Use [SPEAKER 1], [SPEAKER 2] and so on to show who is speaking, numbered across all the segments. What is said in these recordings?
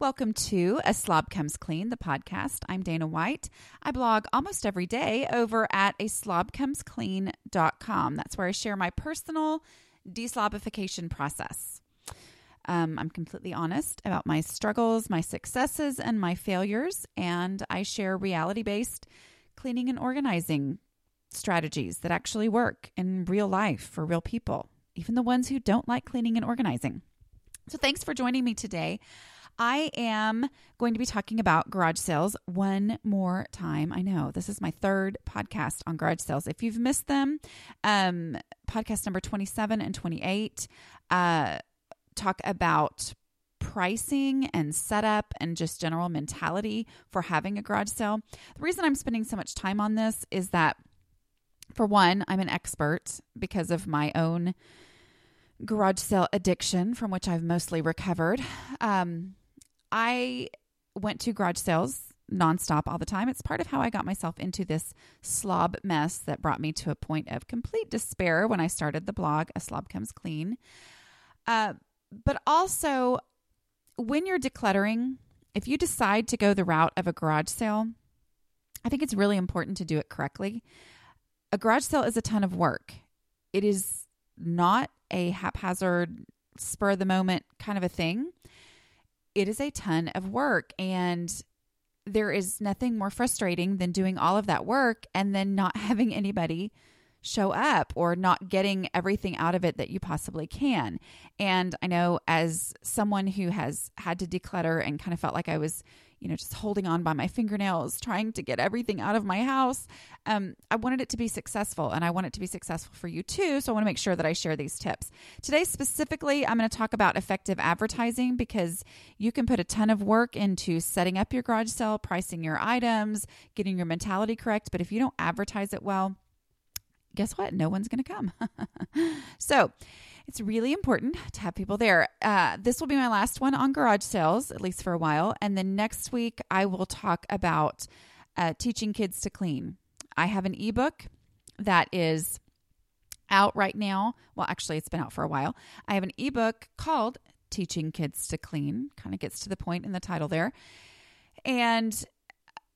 [SPEAKER 1] Welcome to A Slob Comes Clean, the podcast. I'm Dana White. I blog almost every day over at a slobcomesclean.com. That's where I share my personal deslobification process. Um, I'm completely honest about my struggles, my successes, and my failures, and I share reality based cleaning and organizing strategies that actually work in real life for real people, even the ones who don't like cleaning and organizing. So, thanks for joining me today. I am going to be talking about garage sales one more time. I know this is my third podcast on garage sales. If you've missed them, um, podcast number 27 and 28 uh, talk about pricing and setup and just general mentality for having a garage sale. The reason I'm spending so much time on this is that, for one, I'm an expert because of my own garage sale addiction from which I've mostly recovered. Um, I went to garage sales nonstop all the time. It's part of how I got myself into this slob mess that brought me to a point of complete despair when I started the blog, A Slob Comes Clean. Uh, but also, when you're decluttering, if you decide to go the route of a garage sale, I think it's really important to do it correctly. A garage sale is a ton of work. It is not a haphazard, spur of the moment kind of a thing it is a ton of work and there is nothing more frustrating than doing all of that work and then not having anybody show up or not getting everything out of it that you possibly can. And I know as someone who has had to declutter and kind of felt like I was you know, just holding on by my fingernails, trying to get everything out of my house. Um, I wanted it to be successful and I want it to be successful for you too. So I want to make sure that I share these tips. Today, specifically, I'm going to talk about effective advertising because you can put a ton of work into setting up your garage sale, pricing your items, getting your mentality correct. But if you don't advertise it well, guess what? No one's going to come. so, it's really important to have people there. Uh, this will be my last one on garage sales, at least for a while. And then next week, I will talk about uh, teaching kids to clean. I have an ebook that is out right now. Well, actually, it's been out for a while. I have an ebook called Teaching Kids to Clean, kind of gets to the point in the title there. And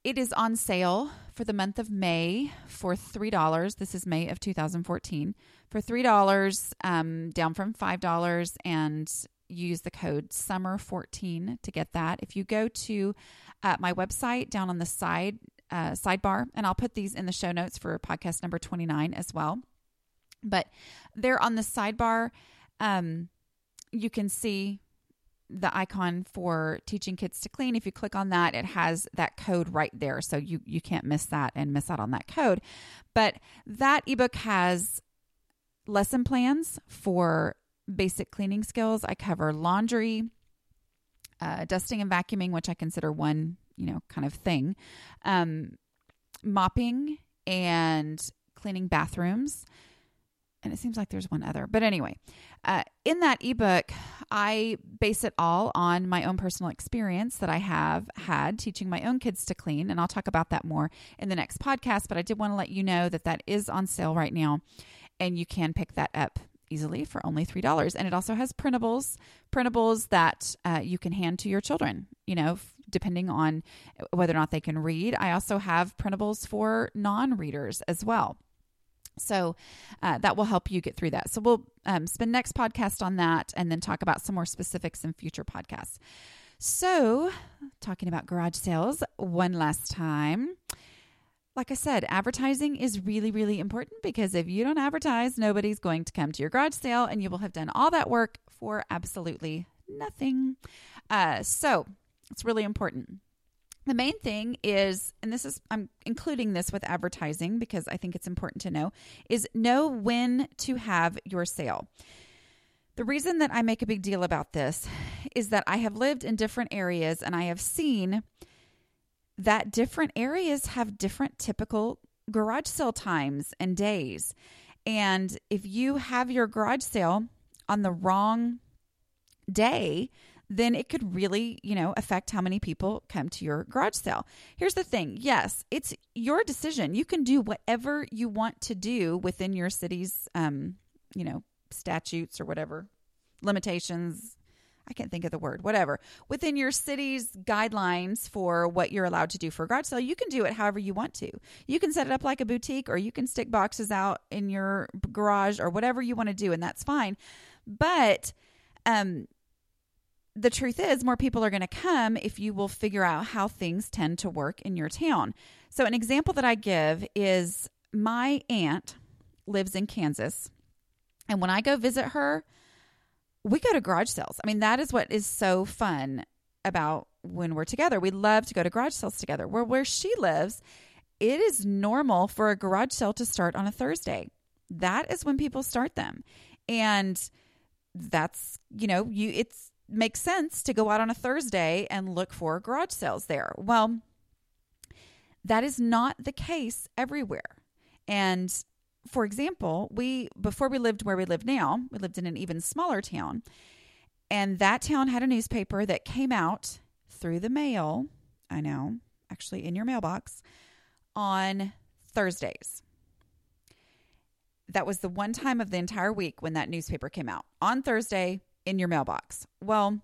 [SPEAKER 1] it is on sale for the month of May for $3. This is May of 2014 for $3, um, down from $5, and use the code SUMMER14 to get that. If you go to uh, my website down on the side uh, sidebar, and I'll put these in the show notes for podcast number 29 as well. But there on the sidebar, um, you can see the icon for teaching kids to clean if you click on that it has that code right there so you you can't miss that and miss out on that code but that ebook has lesson plans for basic cleaning skills. I cover laundry, uh, dusting and vacuuming, which I consider one, you know, kind of thing, um, mopping and cleaning bathrooms. And it seems like there's one other. But anyway, uh, in that ebook, I base it all on my own personal experience that I have had teaching my own kids to clean. And I'll talk about that more in the next podcast. But I did want to let you know that that is on sale right now and you can pick that up easily for only $3 and it also has printables printables that uh, you can hand to your children you know depending on whether or not they can read i also have printables for non-readers as well so uh, that will help you get through that so we'll um, spend next podcast on that and then talk about some more specifics in future podcasts so talking about garage sales one last time like I said, advertising is really, really important because if you don't advertise, nobody's going to come to your garage sale and you will have done all that work for absolutely nothing. Uh, so it's really important. The main thing is, and this is, I'm including this with advertising because I think it's important to know, is know when to have your sale. The reason that I make a big deal about this is that I have lived in different areas and I have seen that different areas have different typical garage sale times and days. And if you have your garage sale on the wrong day, then it could really, you know, affect how many people come to your garage sale. Here's the thing yes, it's your decision. You can do whatever you want to do within your city's, um, you know, statutes or whatever limitations. I can't think of the word, whatever, within your city's guidelines for what you're allowed to do for a garage sale, you can do it however you want to. You can set it up like a boutique or you can stick boxes out in your garage or whatever you want to do, and that's fine. But um, the truth is, more people are going to come if you will figure out how things tend to work in your town. So, an example that I give is my aunt lives in Kansas. And when I go visit her, we go to garage sales. I mean, that is what is so fun about when we're together. We love to go to garage sales together. Where where she lives, it is normal for a garage sale to start on a Thursday. That is when people start them. And that's, you know, you it's makes sense to go out on a Thursday and look for garage sales there. Well, that is not the case everywhere. And for example, we before we lived where we live now, we lived in an even smaller town. And that town had a newspaper that came out through the mail. I know, actually in your mailbox on Thursdays. That was the one time of the entire week when that newspaper came out on Thursday in your mailbox. Well,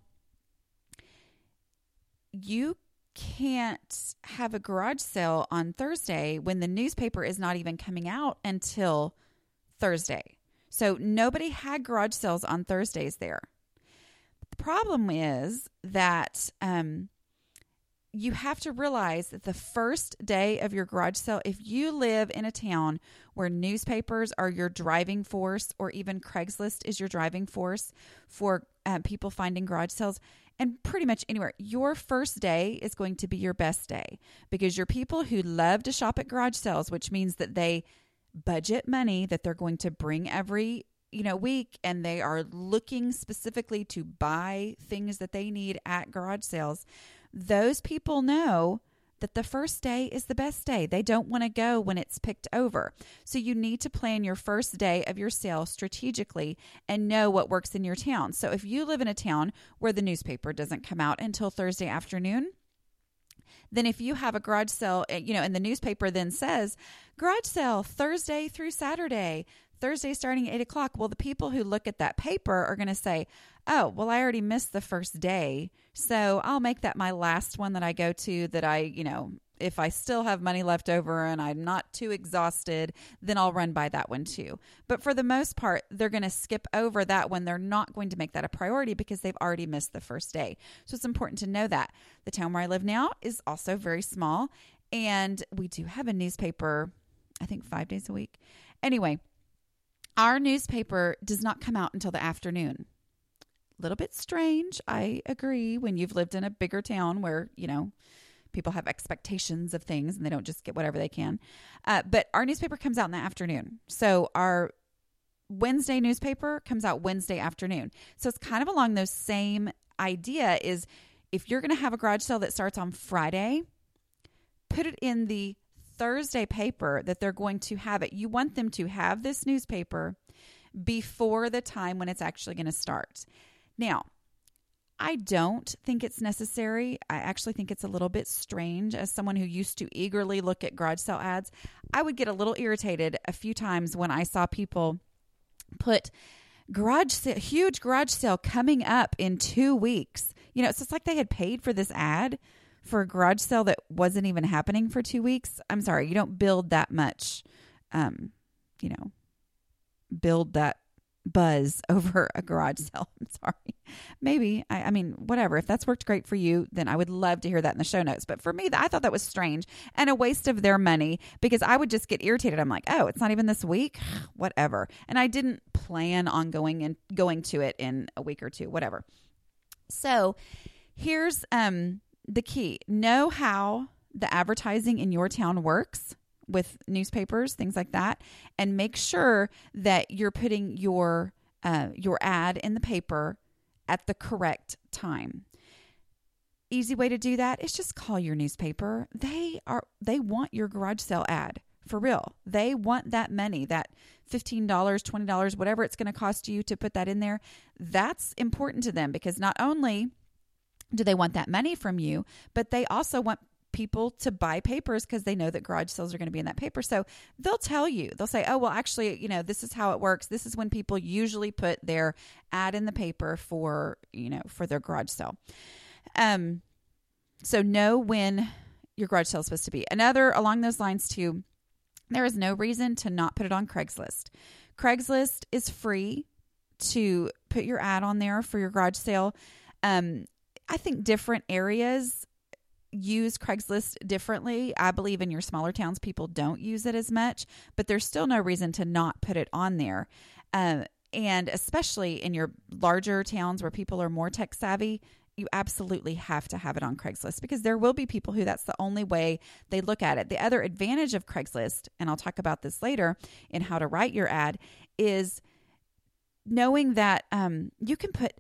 [SPEAKER 1] you can't have a garage sale on Thursday when the newspaper is not even coming out until Thursday. So nobody had garage sales on Thursdays there. The problem is that um, you have to realize that the first day of your garage sale, if you live in a town where newspapers are your driving force, or even Craigslist is your driving force for uh, people finding garage sales, and pretty much anywhere, your first day is going to be your best day because your people who love to shop at garage sales, which means that they budget money that they're going to bring every you know week and they are looking specifically to buy things that they need at garage sales those people know that the first day is the best day. They don't want to go when it's picked over. So you need to plan your first day of your sale strategically and know what works in your town. So if you live in a town where the newspaper doesn't come out until Thursday afternoon, then if you have a garage sale, eh, you know, and the newspaper then says garage sale Thursday through Saturday, Thursday starting at eight o'clock. Well, the people who look at that paper are going to say, oh, well, I already missed the first day. So I'll make that my last one that I go to that I, you know, if I still have money left over and I'm not too exhausted, then I'll run by that one too. But for the most part, they're going to skip over that one. They're not going to make that a priority because they've already missed the first day. So it's important to know that. The town where I live now is also very small, and we do have a newspaper, I think five days a week. Anyway, our newspaper does not come out until the afternoon. A little bit strange, I agree, when you've lived in a bigger town where, you know, people have expectations of things and they don't just get whatever they can. Uh, but our newspaper comes out in the afternoon. So our Wednesday newspaper comes out Wednesday afternoon. So it's kind of along those same idea is if you're going to have a garage sale that starts on Friday, put it in the Thursday paper that they're going to have it. You want them to have this newspaper before the time when it's actually going to start. Now, I don't think it's necessary. I actually think it's a little bit strange. As someone who used to eagerly look at garage sale ads, I would get a little irritated a few times when I saw people put garage sale, huge garage sale coming up in two weeks. You know, it's just like they had paid for this ad for a garage sale that wasn't even happening for two weeks. I'm sorry, you don't build that much, um, you know, build that buzz over a garage sale. I'm sorry. Maybe, I, I, mean, whatever. If that's worked great for you, then I would love to hear that in the show notes. But for me, I thought that was strange and a waste of their money because I would just get irritated. I'm like, oh, it's not even this week? whatever. And I didn't plan on going and going to it in a week or two, whatever. So here's um the key know how the advertising in your town works with newspapers, things like that, and make sure that you're putting your uh, your ad in the paper at the correct time. Easy way to do that is just call your newspaper. They are they want your garage sale ad for real. They want that money, that $15, $20, whatever it's going to cost you to put that in there. That's important to them because not only do they want that money from you, but they also want people to buy papers because they know that garage sales are going to be in that paper. So they'll tell you, they'll say, oh, well, actually, you know, this is how it works. This is when people usually put their ad in the paper for, you know, for their garage sale. Um, so know when your garage sale is supposed to be. Another along those lines, too, there is no reason to not put it on Craigslist. Craigslist is free to put your ad on there for your garage sale. Um, I think different areas use Craigslist differently. I believe in your smaller towns, people don't use it as much, but there's still no reason to not put it on there. Uh, and especially in your larger towns where people are more tech savvy, you absolutely have to have it on Craigslist because there will be people who that's the only way they look at it. The other advantage of Craigslist, and I'll talk about this later in how to write your ad, is knowing that um, you can put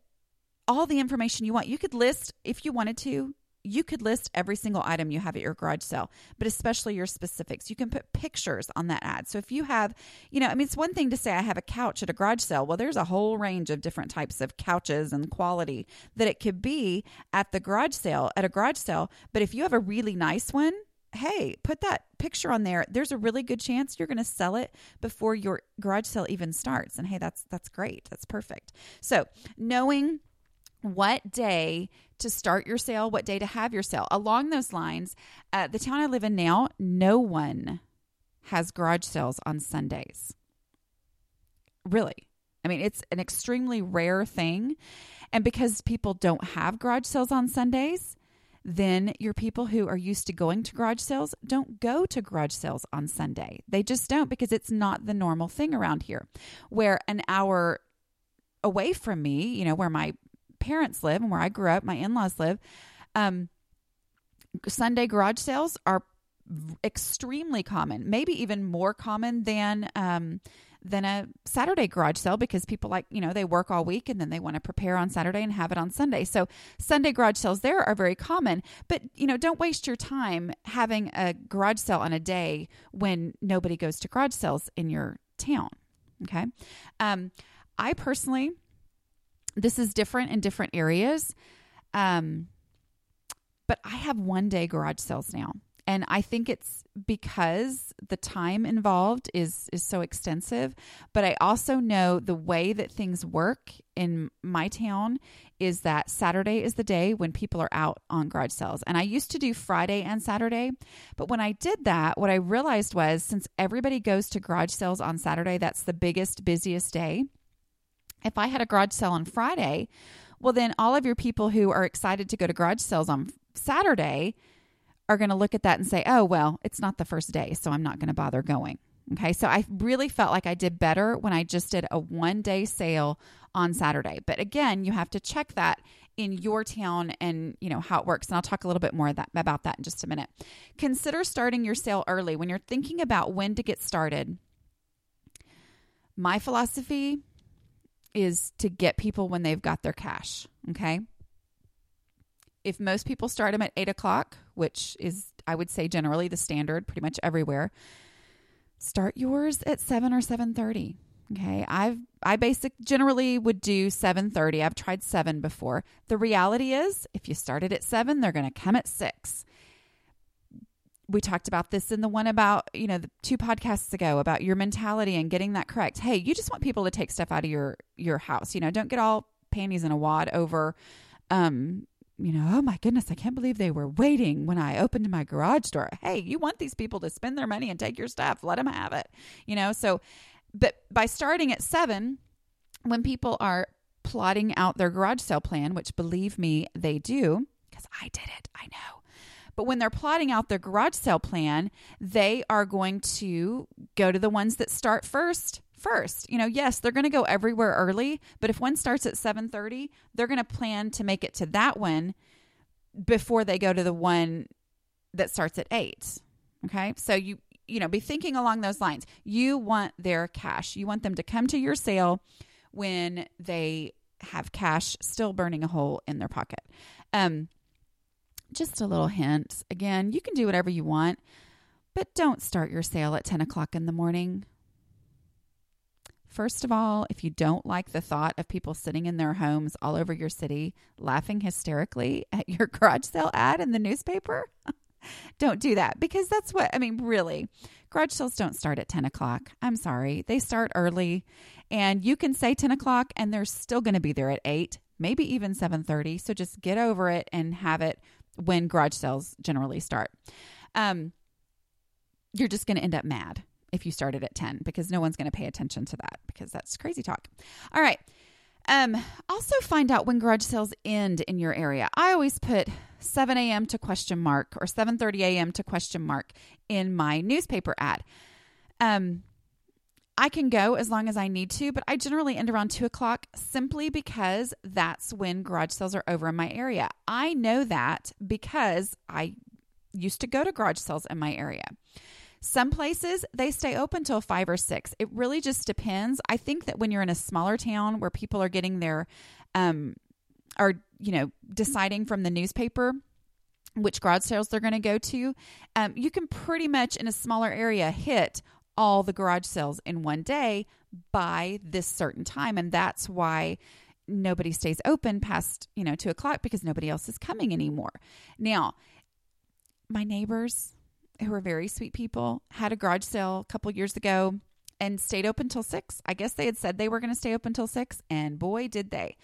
[SPEAKER 1] all the information you want. You could list, if you wanted to, you could list every single item you have at your garage sale, but especially your specifics. You can put pictures on that ad. So if you have, you know, I mean, it's one thing to say I have a couch at a garage sale. Well, there's a whole range of different types of couches and quality that it could be at the garage sale, at a garage sale. But if you have a really nice one, hey, put that picture on there. There's a really good chance you're going to sell it before your garage sale even starts. And hey, that's that's great. That's perfect. So, knowing what day to start your sale, what day to have your sale. Along those lines, uh, the town I live in now, no one has garage sales on Sundays. Really. I mean, it's an extremely rare thing. And because people don't have garage sales on Sundays, then your people who are used to going to garage sales don't go to garage sales on Sunday. They just don't because it's not the normal thing around here. Where an hour away from me, you know, where my parents live and where I grew up, my in laws live, um, Sunday garage sales are extremely common, maybe even more common than um, than a Saturday garage sale because people like, you know, they work all week and then they want to prepare on Saturday and have it on Sunday. So Sunday garage sales there are very common, but you know, don't waste your time having a garage sale on a day when nobody goes to garage sales in your town. Okay. Um, I personally this is different in different areas. Um, but I have one day garage sales now. And I think it's because the time involved is is so extensive, but I also know the way that things work in my town is that Saturday is the day when people are out on garage sales. And I used to do Friday and Saturday, but when I did that, what I realized was since everybody goes to garage sales on Saturday, that's the biggest busiest day if I had a garage sale on Friday, well, then all of your people who are excited to go to garage sales on Saturday are going to look at that and say, oh, well, it's not the first day, so I'm not going to bother going. Okay, so I really felt like I did better when I just did a one day sale on Saturday. But again, you have to check that in your town and you know how it works and i'll talk a little bit more that, about that in just a minute consider starting your sale early when you're thinking about when to get started my philosophy is to get people when they've got their cash. Okay. If most people start them at eight o'clock, which is, I would say, generally the standard pretty much everywhere, start yours at seven or seven thirty. Okay. I've, I basic generally would do 7:30. I've tried 7 before. The reality is if you started at 7, they're going to come at 6 we talked about this in the one about you know the two podcasts ago about your mentality and getting that correct. Hey you just want people to take stuff out of your your house you know don't get all panties in a wad over um you know oh my goodness i can't believe they were waiting when i opened my garage door. Hey you want these people to spend their money and take your stuff let them have it you know? So but by starting at seven when people are plotting out their garage sale plan which believe me they do because i did it i know but when they're plotting out their garage sale plan, they are going to go to the ones that start first first. You know, yes, they're going to go everywhere early, but if one starts at 7:30, they're going to plan to make it to that one before they go to the one that starts at 8. Okay? So you you know, be thinking along those lines. You want their cash. You want them to come to your sale when they have cash still burning a hole in their pocket. Um just a little hint. Again, you can do whatever you want, but don't start your sale at 10 o'clock in the morning. First of all, if you don't like the thought of people sitting in their homes all over your city laughing hysterically at your garage sale ad in the newspaper, don't do that because that's what I mean, really. Garage sales don't start at 10 o'clock. I'm sorry. They start early and you can say 10 o'clock and they're still going to be there at 8, maybe even 7.30. So just get over it and have it when garage sales generally start. Um, you're just going to end up mad if you started at 10 because no one's going to pay attention to that because that's crazy talk. All right. Um, also find out when garage sales end in your area. I always put 7 a.m. to question mark or 7:30 a.m. to question mark in my newspaper ad. Um, I can go as long as I need to, but I generally end around two o'clock simply because that's when garage sales are over in my area. I know that because I used to go to garage sales in my area. Some places they stay open till five or six. It really just depends. I think that when you're in a smaller town where people are getting their, um, are you know deciding from the newspaper which garage sales they're going to go to, um, you can pretty much in a smaller area hit all the garage sales in one day by this certain time, and that's why nobody stays open past you know two o'clock because nobody else is coming anymore. Now, my neighbors who are very sweet people, had a garage sale a couple years ago and stayed open till six. I guess they had said they were going to stay open till six, and boy, did they.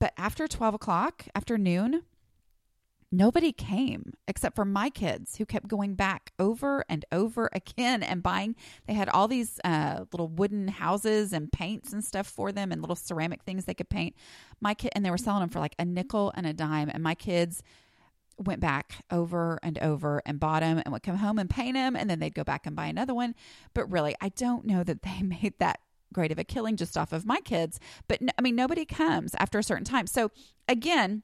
[SPEAKER 1] But after 12 o'clock, after noon, nobody came except for my kids who kept going back over and over again and buying. They had all these uh, little wooden houses and paints and stuff for them and little ceramic things they could paint. My kid, and they were selling them for like a nickel and a dime. And my kids went back over and over and bought them and would come home and paint them and then they'd go back and buy another one. But really, I don't know that they made that great of a killing just off of my kids. But I mean, nobody comes after a certain time. So again,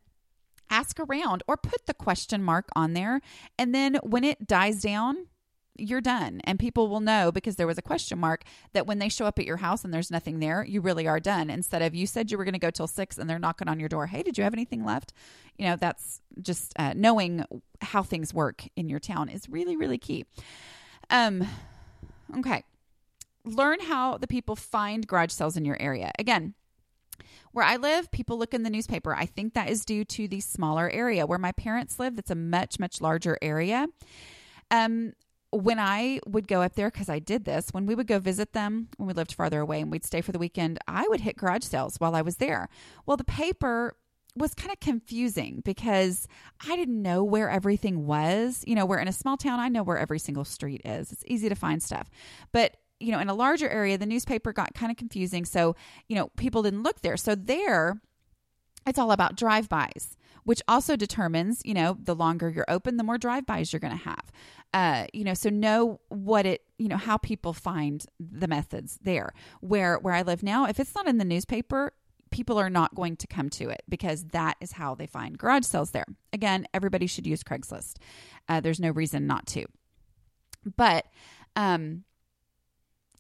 [SPEAKER 1] ask around or put the question mark on there. And then when it dies down, you're done. And people will know because there was a question mark that when they show up at your house and there's nothing there, you really are done. Instead of you said you were going to go till six and they're knocking on your door, hey, did you have anything left? You know, that's just uh, knowing how things work in your town is really, really key. Um, okay. Learn how the people find garage sales in your area. Again, where I live, people look in the newspaper. I think that is due to the smaller area. Where my parents live, that's a much, much larger area. Um, when I would go up there, because I did this, when we would go visit them when we lived farther away and we'd stay for the weekend, I would hit garage sales while I was there. Well, the paper was kind of confusing because I didn't know where everything was. You know, where in a small town, I know where every single street is. It's easy to find stuff. But, you know, in a larger area, the newspaper got kind of confusing. So, you know, people didn't look there. So there, it's all about drive-bys which also determines, you know, the longer you're open, the more drive-bys you're going to have uh, you know, so know what it, you know, how people find the methods there. Where where I live now, if it's not in the newspaper, people are not going to come to it because that is how they find garage sales there. Again, everybody should use Craigslist. Uh, there's no reason not to. But, um,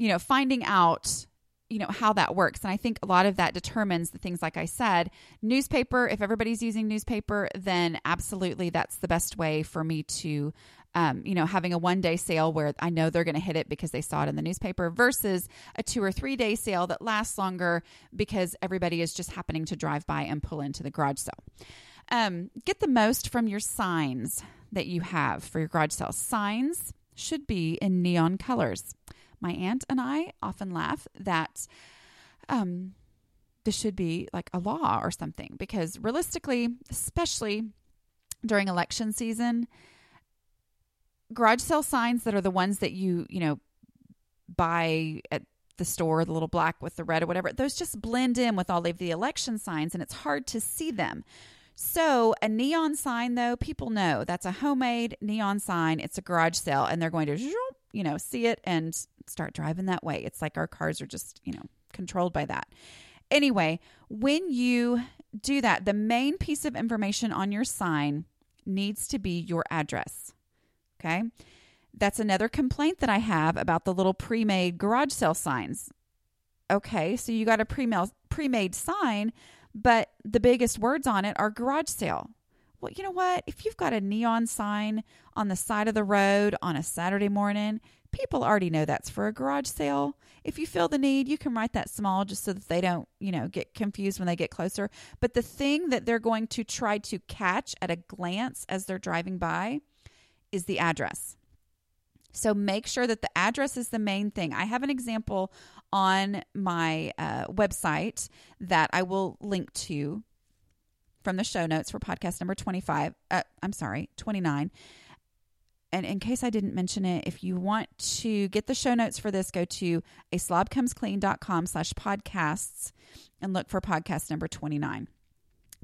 [SPEAKER 1] you know, finding out you know how that works and i think a lot of that determines the things like i said newspaper if everybody's using newspaper then absolutely that's the best way for me to um, you know, having a one day sale where I know they're going to hit it because they saw it in the newspaper versus a two or three day sale that lasts longer because everybody is just happening to drive by and pull into the garage sale. Um, get the most from your signs that you have for your garage sale. Signs should be in neon colors. My aunt and I often laugh that um, this should be like a law or something because realistically, especially during election season, garage sale signs that are the ones that you, you know, buy at the store, the little black with the red or whatever, those just blend in with all of the election signs and it's hard to see them. So, a neon sign, though, people know that's a homemade neon sign. It's a garage sale, and they're going to, you know, see it and start driving that way. It's like our cars are just, you know, controlled by that. Anyway, when you do that, the main piece of information on your sign needs to be your address. Okay. That's another complaint that I have about the little pre made garage sale signs. Okay. So you got a pre made sign, but the biggest words on it are garage sale. Well, you know what? If you've got a neon sign on the side of the road on a Saturday morning, people already know that's for a garage sale. If you feel the need, you can write that small just so that they don't, you know, get confused when they get closer. But the thing that they're going to try to catch at a glance as they're driving by is the address. So make sure that the address is the main thing. I have an example on my uh, website that I will link to from the show notes for podcast number 25. Uh, I'm sorry, 29. And in case I didn't mention it, if you want to get the show notes for this, go to a slobcomesclean.com slash podcasts and look for podcast number 29.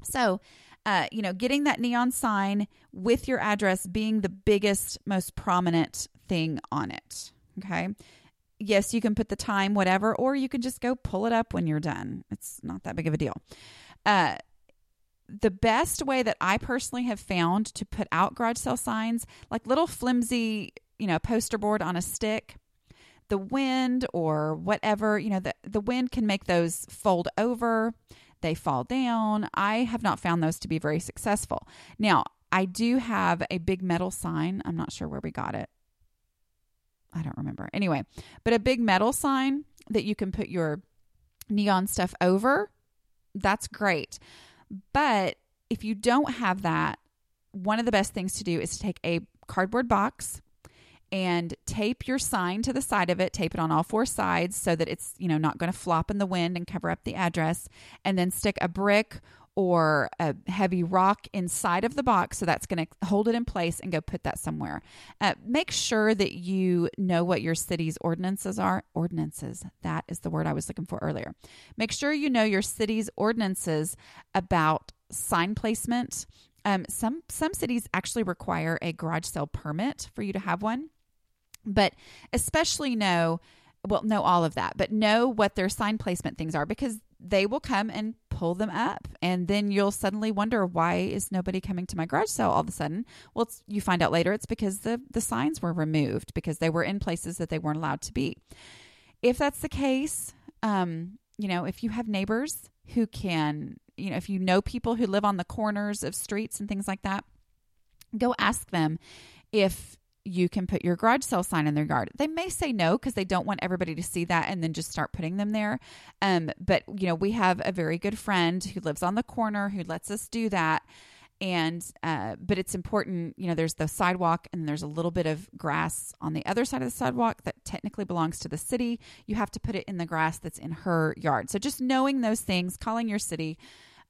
[SPEAKER 1] So, uh, you know, getting that neon sign with your address being the biggest, most prominent thing on it. Okay. Yes, you can put the time, whatever, or you can just go pull it up when you're done. It's not that big of a deal. Uh, the best way that I personally have found to put out garage sale signs, like little flimsy, you know, poster board on a stick, the wind or whatever, you know, the, the wind can make those fold over, they fall down. I have not found those to be very successful. Now, I do have a big metal sign. I'm not sure where we got it. I don't remember. Anyway, but a big metal sign that you can put your neon stuff over, that's great. But if you don't have that, one of the best things to do is to take a cardboard box and tape your sign to the side of it, tape it on all four sides so that it's, you know, not going to flop in the wind and cover up the address, and then stick a brick or a heavy rock inside of the box. So that's going to hold it in place and go put that somewhere. Uh, make sure that you know what your city's ordinances are. Ordinances, that is the word I was looking for earlier. Make sure you know your city's ordinances about sign placement. Um, some some cities actually require a garage sale permit for you to have one, but especially know well, know all of that, but know what their sign placement things are because they will come and pull them up and then you'll suddenly wonder why is nobody coming to my garage? Sale all of a sudden well you find out later it's because the the signs were removed because they were in places that they weren't allowed to be. If that's the case um you know if you have neighbors who can you know if you know people who live on the corners of streets and things like that go ask them if you can put your garage sale sign in their yard. They may say no because they don't want everybody to see that and then just start putting them there. Um, but you know, we have a very good friend who lives on the corner who lets us do that. And uh, but it's important, you know. There's the sidewalk, and there's a little bit of grass on the other side of the sidewalk that technically belongs to the city. You have to put it in the grass that's in her yard. So just knowing those things, calling your city,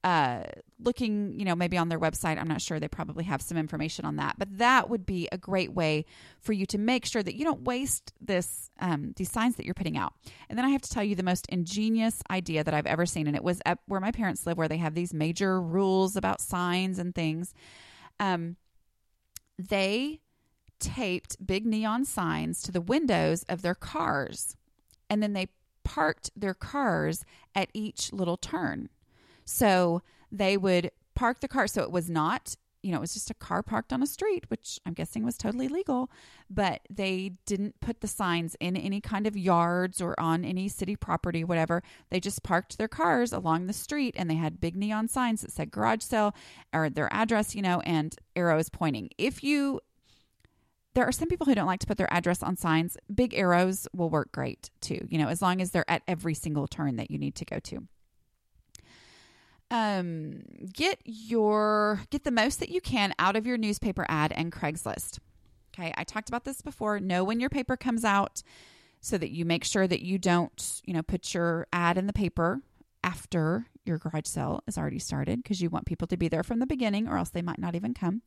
[SPEAKER 1] uh, looking, you know, maybe on their website. I'm not sure. They probably have some information on that, but that would be a great way for you to make sure that you don't waste this um, these signs that you're putting out. And then I have to tell you the most ingenious idea that I've ever seen, and it was where my parents live, where they have these major rules about signs and things. Um, they taped big neon signs to the windows of their cars, and then they parked their cars at each little turn. So they would park the car. So it was not, you know, it was just a car parked on a street, which I'm guessing was totally legal, but they didn't put the signs in any kind of yards or on any city property, whatever. They just parked their cars along the street and they had big neon signs that said garage sale or their address, you know, and arrows pointing. If you there are some people who don't like to put their address on signs. Big arrows will work great too, you know, as long as they're at every single turn that you need to go to um, get your get the most that you can out of your newspaper ad and Craigslist. Okay, I talked about this before. Know when your paper comes out so that you make sure that you don't, you know, put your ad in the paper after your garage sale is already started because you want people to be there from the beginning or else they might not even come.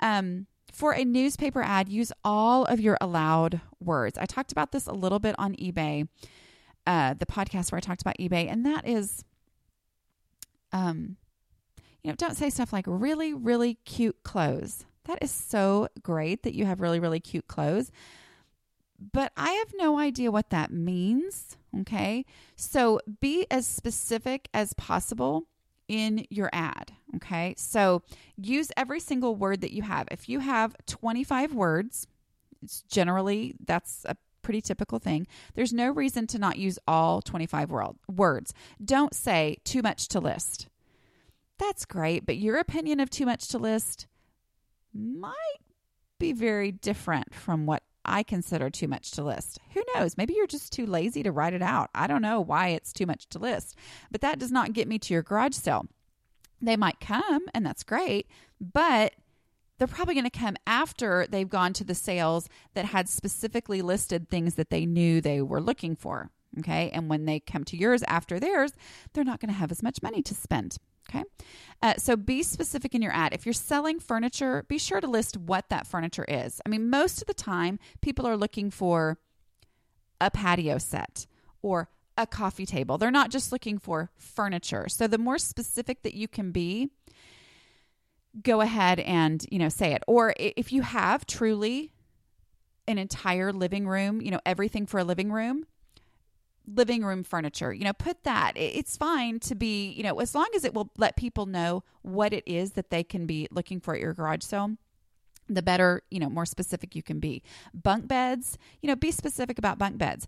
[SPEAKER 1] Um, for a newspaper ad, use all of your allowed words. I talked about this a little bit on eBay, uh, the podcast where I talked about eBay, and that is um, you know, don't say stuff like really, really cute clothes. That is so great that you have really, really cute clothes. But I have no idea what that means. Okay. So be as specific as possible in your ad. Okay. So use every single word that you have. If you have 25 words, it's generally that's a pretty typical thing. There's no reason to not use all 25 world, words. Don't say too much to list. That's great, but your opinion of too much to list might be very different from what I consider too much to list. Who knows? Maybe you're just too lazy to write it out. I don't know why it's too much to list, but that does not get me to your garage sale. They might come, and that's great, but they're probably going to come after they've gone to the sales that had specifically listed things that they knew they were looking for. Okay. And when they come to yours after theirs, they're not going to have as much money to spend. Okay. Uh, so be specific in your ad. If you're selling furniture, be sure to list what that furniture is. I mean, most of the time, people are looking for a patio set or a coffee table. They're not just looking for furniture. So the more specific that you can be, go ahead and, you know, say it. Or if you have truly an entire living room, you know, everything for a living room, living room furniture, you know, put that. It's fine to be, you know, as long as it will let people know what it is that they can be looking for at your garage sale the better, you know, more specific you can be. Bunk beds, you know, be specific about bunk beds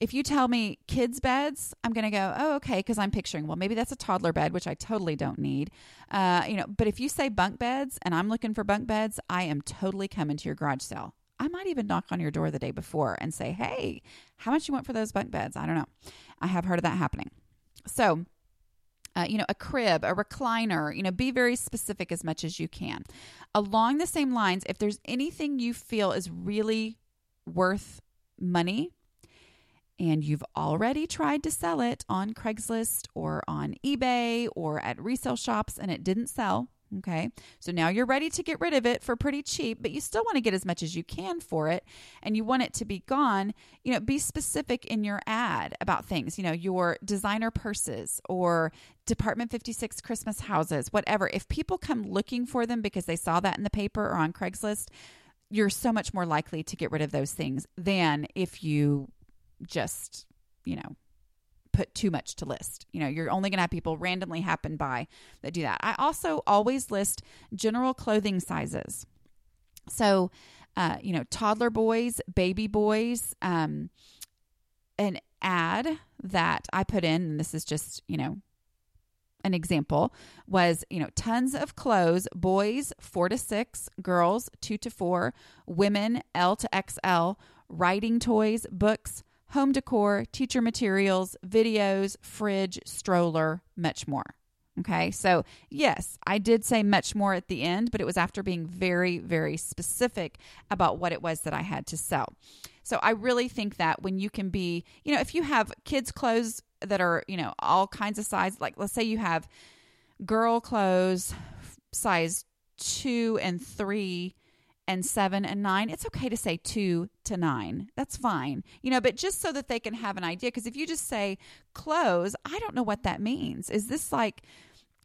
[SPEAKER 1] if you tell me kids' beds, I'm going to go, oh, okay, because I'm picturing, well, maybe that's a toddler bed, which I totally don't need. Uh, you know, but if you say bunk beds and I'm looking for bunk beds, I am totally coming to your garage sale. I might even knock on your door the day before and say, hey, how much you want for those bunk beds? I don't know. I have heard of that happening. So, uh, you know, a crib, a recliner, you know, be very specific as much as you can. Along the same lines, if there's anything you feel is really worth money, and you've already tried to sell it on Craigslist or on eBay or at resale shops and it didn't sell, okay? So now you're ready to get rid of it for pretty cheap, but you still want to get as much as you can for it and you want it to be gone, you know, be specific in your ad about things, you know, your designer purses or Department 56 Christmas houses, whatever. If people come looking for them because they saw that in the paper or on Craigslist, you're so much more likely to get rid of those things than if you just, you know, put too much to list. You know, you're only going to have people randomly happen by that do that. I also always list general clothing sizes. So, uh, you know, toddler boys, baby boys, um, an ad that I put in, and this is just, you know, an example was, you know, tons of clothes, boys four to six, girls two to four, women L to XL, writing toys, books, home decor, teacher materials, videos, fridge, stroller, much more. Okay, so yes, I did say much more at the end, but it was after being very, very specific about what it was that I had to sell. So I really think that when you can be, you know, if you have kids' clothes that are, you know, all kinds of size, like let's say you have girl clothes size two and three and seven and nine, it's okay to say two to nine. That's fine. You know, but just so that they can have an idea. Because if you just say close, I don't know what that means. Is this like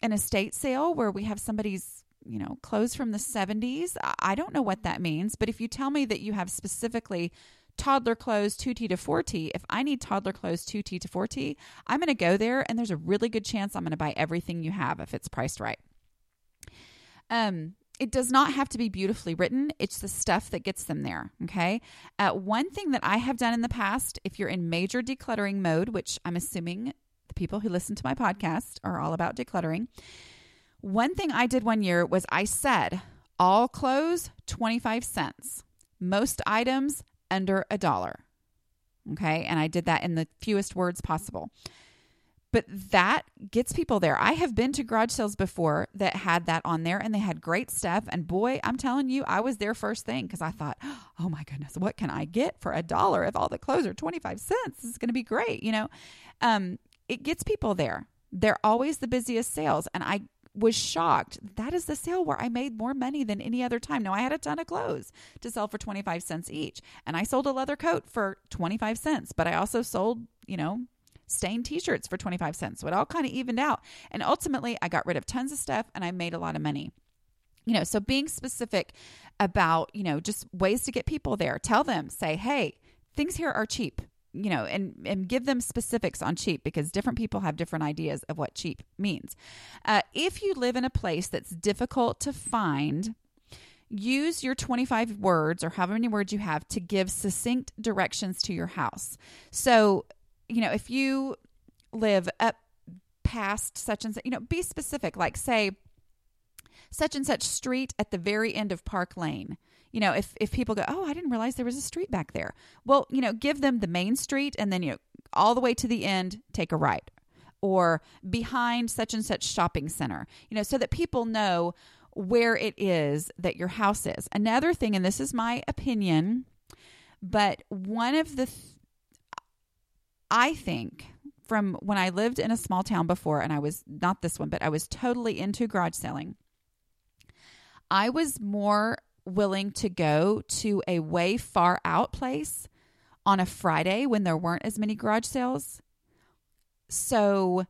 [SPEAKER 1] an estate sale where we have somebody's, you know, clothes from the 70s? I don't know what that means. But if you tell me that you have specifically toddler clothes 2T to 4T, if I need toddler clothes 2T to 4T, I'm going to go there and there's a really good chance I'm going to buy everything you have if it's priced right. Um, it does not have to be beautifully written. It's the stuff that gets them there. Okay. Uh, one thing that I have done in the past, if you're in major decluttering mode, which I'm assuming the people who listen to my podcast are all about decluttering, one thing I did one year was I said, all clothes, 25 cents. Most items, under a dollar. Okay. And I did that in the fewest words possible but that gets people there. I have been to garage sales before that had that on there and they had great stuff. And boy, I'm telling you, I was there first thing because I thought, oh my goodness, what can I get for a dollar if all the clothes are 25 cents? This is going to be great. You know, um, it gets people there. They're always the busiest sales. And I was shocked. That is the sale where I made more money than any other time. Now, I had a ton of clothes to sell for 25 cents each. And I sold a leather coat for 25 cents, but I also sold, you know, stained t-shirts for 25 cents. So it all kind of evened out. And ultimately, I got rid of tons of stuff and I made a lot of money. You know, so being specific about, you know, just ways to get people there. Tell them, say, "Hey, things here are cheap." You know, and and give them specifics on cheap because different people have different ideas of what cheap means. Uh, if you live in a place that's difficult to find, use your 25 words or however many words you have to give succinct directions to your house. So you know, if you live up past such and such, you know, be specific. Like, say, such and such street at the very end of Park Lane. You know, if if people go, oh, I didn't realize there was a street back there. Well, you know, give them the main street, and then you know, all the way to the end, take a right, or behind such and such shopping center. You know, so that people know where it is that your house is. Another thing, and this is my opinion, but one of the, th- I think from when I lived in a small town before, and I was not this one, but I was totally into garage selling. I was more willing to go to a way far out place on a Friday when there weren't as many garage sales. So,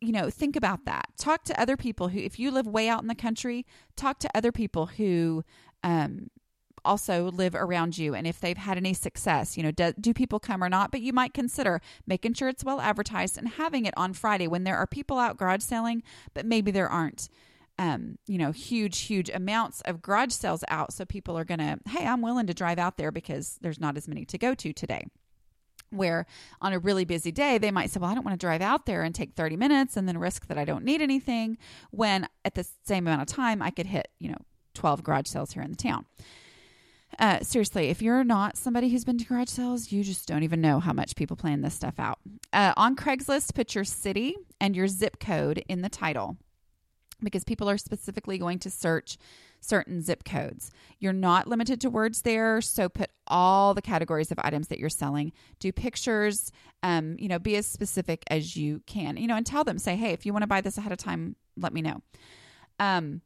[SPEAKER 1] you know, think about that. Talk to other people who, if you live way out in the country, talk to other people who um, also live around you and if they've had any success. You know, do, do people come or not? But you might consider making sure it's well advertised and having it on Friday when there are people out garage selling, but maybe there aren't um, you know, huge, huge amounts of garage sales out. So people are going to, hey, I'm willing to drive out there because there's not as many to go to today. Where on a really busy day, they might say, well, I don't want to drive out there and take 30 minutes and then risk that I don't need anything. When at the same amount of time, I could hit, you know, 12 garage sales here in the town. Uh, seriously, if you're not somebody who's been to garage sales, you just don't even know how much people plan this stuff out. Uh, on Craigslist, put your city and your zip code in the title because people are specifically going to search certain zip codes. You're not limited to words there, so put all the categories of items that you're selling. Do pictures, um, you know, be as specific as you can, you know, and tell them, say, hey, if you want to buy this ahead of time, let me know. Um,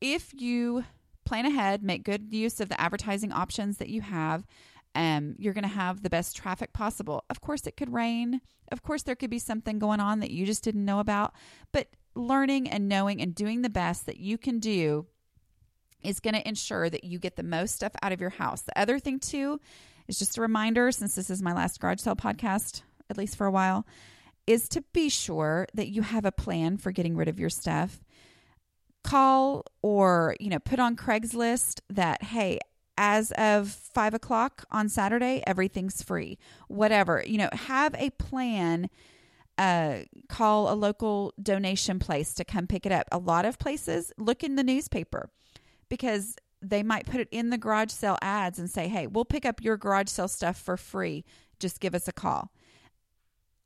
[SPEAKER 1] if you plan ahead, make good use of the advertising options that you have. Um, you're going to have the best traffic possible. Of course, it could rain. Of course, there could be something going on that you just didn't know about. But learning and knowing and doing the best that you can do is going to ensure that you get the most stuff out of your house. The other thing, too, is just a reminder since this is my last garage sale podcast, at least for a while, is to be sure that you have a plan for getting rid of your stuff. Call or, you know, put on Craigslist that, hey, as of five o'clock on Saturday, everything's free. Whatever, you know, have a plan uh, call a local donation place to come pick it up. A lot of places look in the newspaper because they might put it in the garage sale ads and say, hey, we'll pick up your garage sale stuff for free. Just give us a call.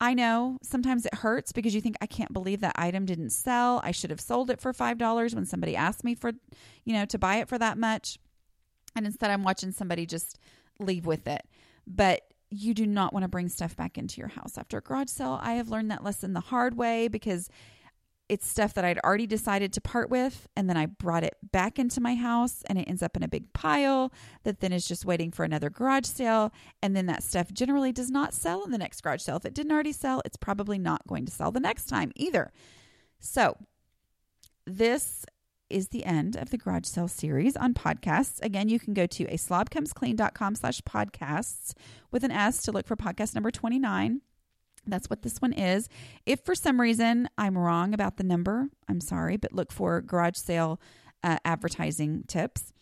[SPEAKER 1] I know sometimes it hurts because you think I can't believe that item didn't sell. I should have sold it for $5 when somebody asked me for, you know, to buy it for that much. And instead I'm watching somebody just leave with it. But you do not want to bring stuff back into your house after a garage sale. I have learned that lesson the hard way because it's stuff that I'd already decided to part with, and then I brought it back into my house, and it ends up in a big pile that then is just waiting for another garage sale. And then that stuff generally does not sell in the next garage sale. If it didn't already sell, it's probably not going to sell the next time either. So, this is the end of the garage sale series on podcasts. Again, you can go to a slobcomesclean.com slash podcasts with an S to look for podcast number 29. That's what this one is. If for some reason I'm wrong about the number, I'm sorry, but look for garage sale uh, advertising tips.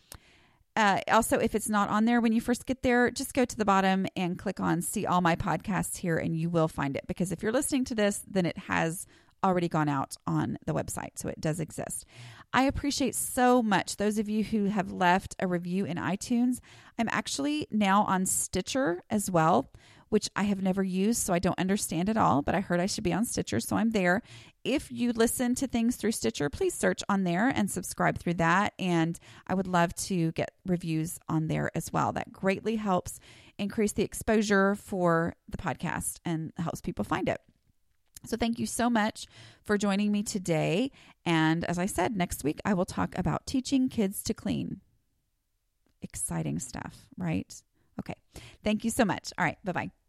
[SPEAKER 1] Uh, also, if it's not on there when you first get there, just go to the bottom and click on see all my podcasts here and you will find it. Because if you're listening to this, then it has already gone out on the website. So it does exist. I appreciate so much those of you who have left a review in iTunes. I'm actually now on Stitcher as well, which I have never used, so I don't understand it all, but I heard I should be on Stitcher, so I'm there. If you listen to things through Stitcher, please search on there and subscribe through that. And I would love to get reviews on there as well. That greatly helps increase the exposure for the podcast and helps people find it. So, thank you so much for joining me today. And as I said, next week I will talk about teaching kids to clean. Exciting stuff, right? Okay. Thank you so much. All right. Bye bye.